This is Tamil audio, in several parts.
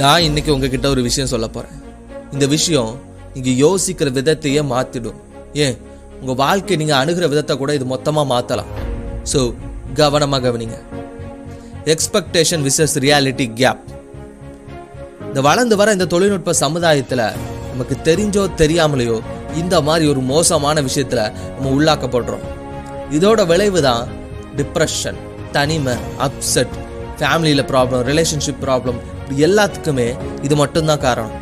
நான் இன்னைக்கு உங்ககிட்ட ஒரு விஷயம் சொல்ல போறேன். இந்த விஷயம் நீங்க யோசிக்கிற விதத்தையே மாத்திடும். ஏன்? உங்க வாழ்க்கை நீங்க அணுகிற விதத்தை கூட இது மொத்தமா மாத்தலாம். ஸோ கவனமாக கவனிங்க. எக்ஸ்பெக்டேஷன் விசஸ் ரியாலிட்டி கேப் இந்த வளர்ந்து வர இந்த தொழில்நுட்ப சமுதாயத்தில் நமக்கு தெரிஞ்சோ தெரியாமலையோ இந்த மாதிரி ஒரு மோசமான விஷயத்தில் நம்ம உள்ளாக்கப்படுறோம் இதோட விளைவு தான் டிப்ரெஷன் தனிமை அப்செட் ஃபேமிலியில் ப்ராப்ளம் ரிலேஷன்ஷிப் ப்ராப்ளம் எல்லாத்துக்குமே இது மட்டும்தான் காரணம்.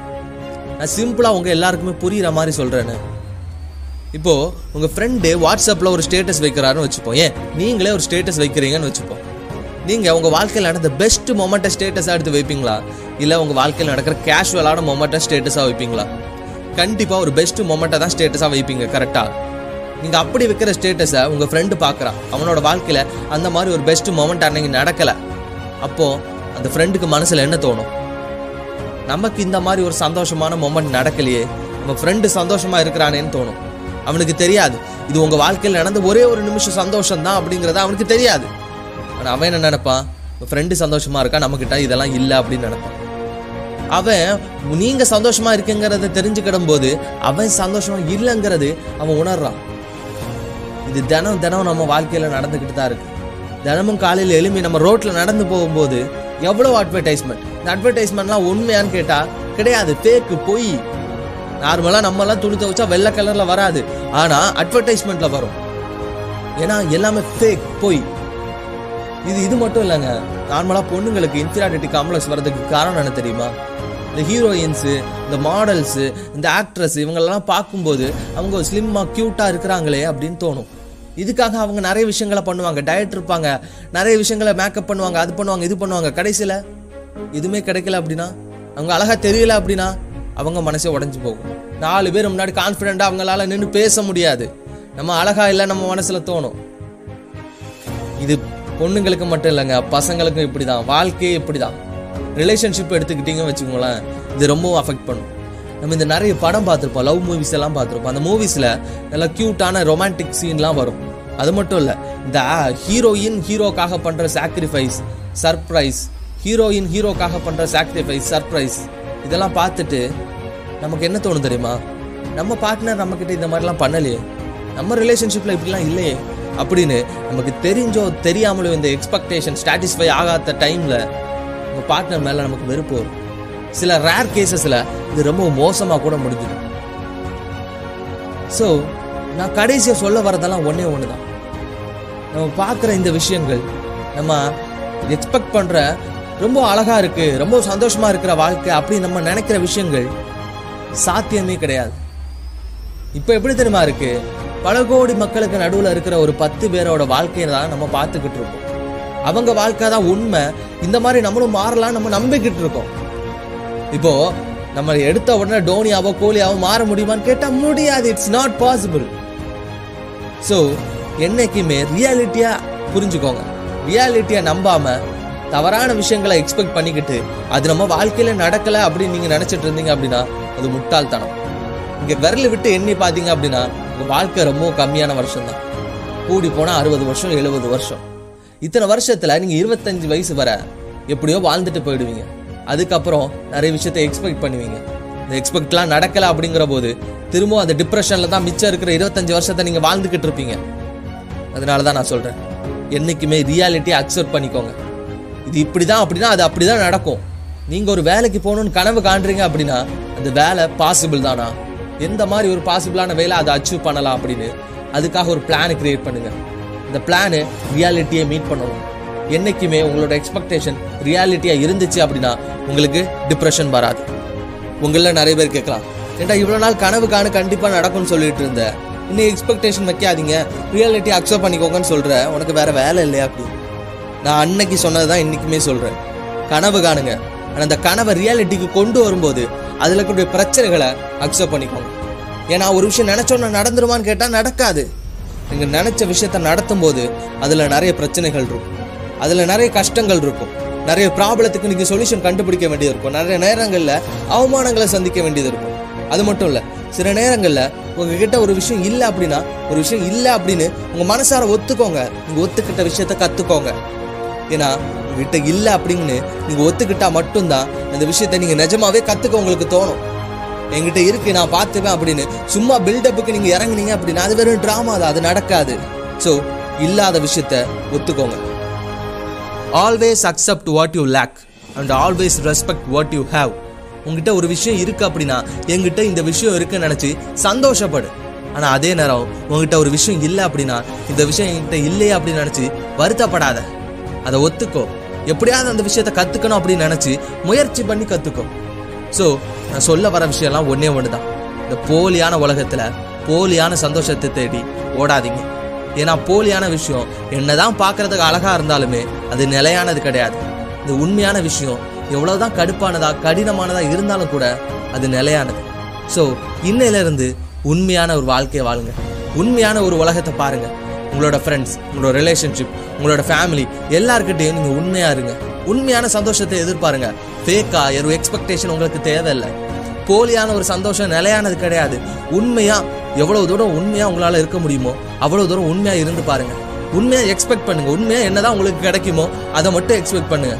நான் சிம்பிளாக உங்கள் எல்லாருக்குமே புரிகிற மாதிரி சொல்கிறேன்னு இப்போது உங்கள் ஃப்ரெண்டு வாட்ஸ்அப்பில் ஒரு ஸ்டேட்டஸ் வைக்கிறாருன்னு வச்சுப்போம். ஏன்? நீங்களே ஒரு ஸ்டேட்டஸ் வைக்கிறீங்கன்னு வச்சுப்போம். நீங்கள் உங்கள் வாழ்க்கையில் நடந்த பெஸ்ட் மொமெண்ட்டை ஸ்டேட்டஸாக எடுத்து வைப்பீங்களா? இல்லை உங்கள் வாழ்க்கையில் நடக்கிற கேஷுவலான மொமெண்ட்டை ஸ்டேட்டஸாக வைப்பீங்களா? கண்டிப்பாக ஒரு பெஸ்ட் மொமெண்ட்டை தான் ஸ்டேட்டஸாக வைப்பீங்க கரெக்டாக நீங்கள் அப்படி வைக்கிற ஸ்டேட்டஸை உங்கள் ஃப்ரெண்டு பார்க்குறான் அவனோட வாழ்க்கையில் அந்த மாதிரி ஒரு பெஸ்ட் மொமெண்ட் அன்னைக்கு நடக்கலை. அப்போது அந்த ஃப்ரெண்டுக்கு மனசில் என்ன தோணும்? நமக்கு இந்த மாதிரி ஒரு சந்தோஷமான மொமெண்ட் நடக்கலையே நம்ம ஃப்ரெண்டு சந்தோஷமாக இருக்கிறானேன்னு தோணும். அவனுக்கு தெரியாது. இது உங்கள் வாழ்க்கையில் நடந்த ஒரே ஒரு நிமிஷம் சந்தோஷம் தான் அப்படிங்கிறத அவனுக்கு தெரியாது. ஆனால் அவன் என்ன நினைப்பான்? ஃப்ரெண்டு சந்தோஷமாக இருக்கா? நம்மக்கிட்ட இதெல்லாம் இல்லை அப்படின்னு நினைப்பான். அவன் நீங்கள் சந்தோஷமாக இருக்குங்கிறத தெரிஞ்சுக்கிடும் போது அவன் சந்தோஷமாக இல்லைங்கிறது அவன் உணர்றான். இது தினம் தினம் நம்ம வாழ்க்கையில் நடந்துக்கிட்டு தான் இருக்கு. தினமும் காலையில் எழும்பி நம்ம ரோட்டில் நடந்து போகும்போது எவ்வளவு அட்வர்டைஸ்மெண்ட் இந்த அட்வர்டைஸ்மெண்ட்லாம் உண்மையான்னு கேட்டா கிடையாது. தேக்கு பொய். நார்மலாக நம்மலாம் துணி துவைச்சா வெள்ளை கலரில் வராது. ஆனால் அட்வர்டைஸ்மெண்ட்டில் வரும். ஏன்னா எல்லாமே ஃபேக் பொய். இது இது மட்டும் இல்லைங்க. நார்மலாக பொண்ணுங்களுக்கு இன்ஃபீரியாரிட்டி காம்ப்ளெக்ஸ் வர்றதுக்கு காரணம் என்ன தெரியுமா? இந்த ஹீரோயின்ஸு இந்த மாடல்ஸு இந்த ஆக்ட்ரஸ் இவங்களெல்லாம் பார்க்கும்போது அவங்க ஸ்லிம்மாக க்யூட்டாக இருக்கிறாங்களே அப்படின்னு தோணும். இதுக்காக அவங்க நிறைய விஷயங்களை பண்ணுவாங்க. டயட் இருப்பாங்க. நிறைய விஷயங்களை மேக்கப் பண்ணுவாங்க அது பண்ணுவாங்க இது பண்ணுவாங்க. கடைசியில் எதுவுமே கிடைக்கல அப்படின்னா அவங்க அழகாக தெரியல அப்படின்னா அவங்க மனசே உடஞ்சி போகும். நாலு பேர் முன்னாடி கான்ஃபிடென்ட்டாக அவங்களால நின்று பேச முடியாது. நம்ம அழகாக இல்லை நம்ம மனசில் தோணும். இது பொண்ணுங்களுக்கு மட்டும் இல்லைங்க பசங்களுக்கும் இப்படி தான் வாழ்க்கையே இப்படி தான் ரிலேஷன்ஷிப் எடுத்துக்கிட்டீங்கன்னு வச்சுக்கோங்களேன் இது ரொம்பவும் அஃபெக்ட் பண்ணும். நம்ம இந்த நிறைய படம் பார்த்துருப்போம் லவ் மூவிஸ் எல்லாம் பார்த்துருப்போம். அந்த மூவிஸில் நல்லா க்யூட்டான ரொமான்டிக் சீன்லாம் வரும். அது மட்டும் இல்லை இந்த ஹீரோயின் ஹீரோக்காக பண்ணுற சாக்ரிஃபைஸ் சர்ப்ரைஸ் ஹீரோயின் ஹீரோக்காக பண்ணுற சாக்ரிஃபைஸ் சர்ப்ரைஸ் இதெல்லாம் பார்த்துட்டு நமக்கு என்ன தோணும் தெரியுமா? நம்ம பார்ட்னர் நம்மக்கிட்ட இந்த மாதிரிலாம் பண்ணலையே. நம்ம ரிலேஷன்ஷிப்பில் இப்படிலாம் இல்லையே. அப்படின்னு நமக்கு தெரிஞ்சோ தெரியாமலோ இந்த எக்ஸ்பெக்டேஷன் சாட்டிஸ்ஃபை ஆகாத டைமில் நம்ம பார்ட்னர் மேலே நமக்கு வெறுப்பு வரும். சில ரேர் கேசஸில் இது ரொம்ப மோசமாக கூட முடிஞ்சிடும் ஸோ நான் கடைசியாக சொல்ல வரதெல்லாம் ஒன்றே ஒன்று தான் நம்ம பார்க்குற இந்த விஷயங்கள் நம்ம எக்ஸ்பெக்ட் பண்ணுற ரொம்ப அழகாக இருக்குது ரொம்ப சந்தோஷமாக இருக்கிற வாழ்க்கை அப்படி நம்ம நினைக்கிற விஷயங்கள் சாத்தியமே கிடையாது. இப்போ எப்படி தெரியுமா இருக்கு? பல கோடி மக்களுக்கு நடுவில் இருக்கிற ஒரு பத்து பேரோட வாழ்க்கையை தான் நம்ம பார்த்துக்கிட்டு இருக்கோம். அவங்க வாழ்க்கை தான் உண்மை. இந்த மாதிரி நம்மளும் மாறலாம் நம்ம நம்பிக்கிட்டு இருக்கோம். இப்போ நம்ம எடுத்த உடனே டோனியாவோ கோலியாவோ மாற முடியுமான்னு கேட்டால் முடியாது. இட்ஸ் நாட் பாசிபிள் ஸோ என்னைக்குமே ரியாலிட்டியா புரிஞ்சுக்கோங்க. ரியாலிட்டியை நம்பாம தவறான விஷயங்களை எக்ஸ்பெக்ட் பண்ணிக்கிட்டு அது நம்ம வாழ்க்கையில நடக்கல அப்படின்னு நீங்க நினைச்சிட்டு இருந்தீங்க அப்படின்னா அது முட்டாள்தனம். இங்க விரல் விட்டு எண்ணி பாத்தீங்க அப்படின்னா உங்க வாழ்க்கை ரொம்ப கம்மியான வருஷம் தான் கூடி போனா அறுபது வருஷம் எழுபது வருஷம். இத்தனை வருஷத்துல நீங்க இருபத்தஞ்சு வயசு வர எப்படியோ வாழ்ந்துட்டு போயிடுவீங்க. அதுக்கப்புறம் நிறைய விஷயத்தை எக்ஸ்பெக்ட் பண்ணுவீங்க. இந்த எக்ஸ்பெக்ட்லாம் நடக்கல அப்படிங்கிற போது திரும்ப அந்த டிப்ரெஷன்ல தான் மிச்சம் இருக்கிற இருபத்தஞ்சு வருஷத்தை நீங்க வாழ்ந்துகிட்டு இருப்பீங்க. அதனால தான் நான் சொல்கிறேன் என்னைக்குமே ரியாலிட்டியை அக்செப்ட் பண்ணிக்கோங்க. இது இப்படி தான் அப்படின்னா அது அப்படிதான் நடக்கும். நீங்கள் ஒரு வேலைக்கு போகணுன்னு கனவு காண்றீங்க அப்படின்னா அந்த வேலை பாசிபிள் தானா? எந்த மாதிரி ஒரு பாசிபிளான வேலை அதை அச்சீவ் பண்ணலாம் அப்படின்னு அதுக்காக ஒரு பிளானை கிரியேட் பண்ணுங்கள் இந்த பிளானு ரியாலிட்டியை மீட் பண்ணணும். என்னைக்குமே உங்களோட எக்ஸ்பெக்டேஷன் ரியாலிட்டியாக இருந்துச்சு அப்படின்னா உங்களுக்கு டிப்ரெஷன் வராது. உங்களில் நிறைய பேர் கேட்கலாம் ஏன்டா இவ்வளோ நாள் கனவு காணு கண்டிப்பாக நடக்கும்னு சொல்லிட்டு இருந்தேன் இன்னும் எக்ஸ்பெக்டேஷன் வைக்காதீங்க. ரியாலிட்டி அக்செப்ட் பண்ணிக்கோங்கன்னு சொல்கிறேன் உனக்கு வேறு வேலை இல்லையா அப்படி? நான் அன்னைக்கு சொன்னது தான் இன்றைக்குமே சொல்கிறேன் கனவு காணுங்க. ஆனால் அந்த கனவை ரியாலிட்டிக்கு கொண்டு வரும்போது அதில் இருக்கக்கூடிய பிரச்சனைகளை அக்செப்ட் பண்ணிக்கோங்க. ஏன்னா ஒரு விஷயம் நினச்சோன்னு நடந்துருமான்னு கேட்டால் நடக்காது. நீங்கள் நினச்ச விஷயத்த நடத்தும் போது அதில் நிறைய பிரச்சனைகள் இருக்கும். அதில் நிறைய கஷ்டங்கள் இருக்கும். நிறைய ப்ராப்ளத்துக்கு நீங்கள் சொல்யூஷன் கண்டுபிடிக்க வேண்டியது இருக்கும். நிறைய நேரங்களில் அவமானங்களை சந்திக்க வேண்டியது இருக்கும். அது மட்டும் இல்லை சில நேரங்களில் உங்ககிட்ட ஒரு விஷயம் இல்லை அப்படின்னா ஒரு விஷயம் இல்லை அப்படின்னு உங்கள் மனசார ஒத்துக்கோங்க. நீங்கள் ஒத்துக்கிட்ட விஷயத்த கற்றுக்கோங்க ஏன்னா உங்ககிட்ட இல்லை அப்படின்னு நீங்கள் ஒத்துக்கிட்டா மட்டும்தான் அந்த விஷயத்தை நீங்கள் நிஜமாவே கற்றுக்க உங்களுக்கு தோணும். என்கிட்ட இருக்கு நான் பார்த்துப்பேன் அப்படின்னு சும்மா பில்டப்புக்கு நீங்கள் இறங்குனீங்க அப்படின்னா அது வெறும் ட்ராமா தான் அது நடக்காது. ஸோ இல்லாத விஷயத்த ஒத்துக்கோங்க. Always accept what you lack and always respect what you have உங்ககிட்ட ஒரு விஷயம் இருக்கு அப்படின்னா என்கிட்ட இந்த விஷயம் இருக்குன்னு நினச்சி சந்தோஷப்படு. ஆனால் அதே நேரம் உங்ககிட்ட ஒரு விஷயம் இல்லை அப்படின்னா இந்த விஷயம் என்கிட்ட இல்லையே அப்படின்னு நினச்சி வருத்தப்படாத. அதை ஒத்துக்கோ. எப்படியாவது அந்த விஷயத்த கற்றுக்கணும் அப்படின்னு நினச்சி முயற்சி பண்ணி கற்றுக்கோ ஸோ நான் சொல்ல வர விஷயம்லாம் ஒன்றே ஒன்று தான் இந்த போலியான உலகத்தில் போலியான சந்தோஷத்தை தேடி ஓடாதீங்க. ஏன்னா போலியான விஷயம் என்னதான் பார்க்கறதுக்கு அழகா இருந்தாலுமே அது நிலையானது கிடையாது. இந்த உண்மையான விஷயம் எவ்வளவுதான் கடுப்பானதா கடினமானதா இருந்தாலும் கூட அது நிலையானது. ஸோ இன்னையிலிருந்து உண்மையான ஒரு வாழ்க்கையை வாழுங்க. உண்மையான ஒரு உலகத்தை பாருங்க. உங்களோட ஃப்ரெண்ட்ஸ் உங்களோட ரிலேஷன்ஷிப் உங்களோட ஃபேமிலி எல்லாருக்கிட்டையும் நீங்க உண்மையா இருங்க. உண்மையான சந்தோஷத்தை எதிர்பாருங்க. ஃபேக்கா ஒரு எக்ஸ்பெக்டேஷன் உங்களுக்கு தேவையில்லை. போலியான ஒரு சந்தோஷம் நிலையானது கிடையாது. உண்மையா எவ்வளவு தூரம் உண்மையா உங்களால இருக்க முடியுமோ அவ்வளவு தூரம் உண்மையா இருந்து பாருங்க. உண்மையா எக்ஸ்பெக்ட் பண்ணுங்க. உண்மையா என்னதான் உங்களுக்கு கிடைக்குமோ அதை மட்டும் எக்ஸ்பெக்ட் பண்ணுங்க.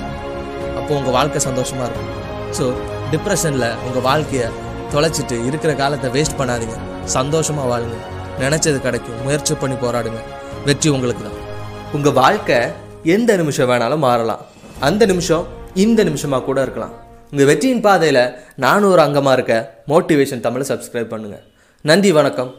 அப்போ உங்கள் வாழ்க்கை சந்தோஷமாக இருக்கும். ஸோ டிப்ரெஷனில் உங்கள் வாழ்க்கையை தொலைச்சிட்டு இருக்கிற காலத்தை வேஸ்ட் பண்ணாதீங்க. சந்தோஷமாக வாழுங்க. நினச்சது கிடைக்கும். முயற்சி பண்ணி போராடுங்க. வெற்றி உங்களுக்கு தான். உங்கள் வாழ்க்கை எந்த நிமிஷம் வேணாலும் மாறலாம். அந்த நிமிஷம் இந்த நிமிஷமாக கூட இருக்கலாம். உங்கள் வெற்றியின் பாதையில் நானும் ஒரு அங்கமாக இருக்க மோட்டிவேஷன் தமிழை சப்ஸ்கிரைப் பண்ணுங்கள் நன்றி வணக்கம்.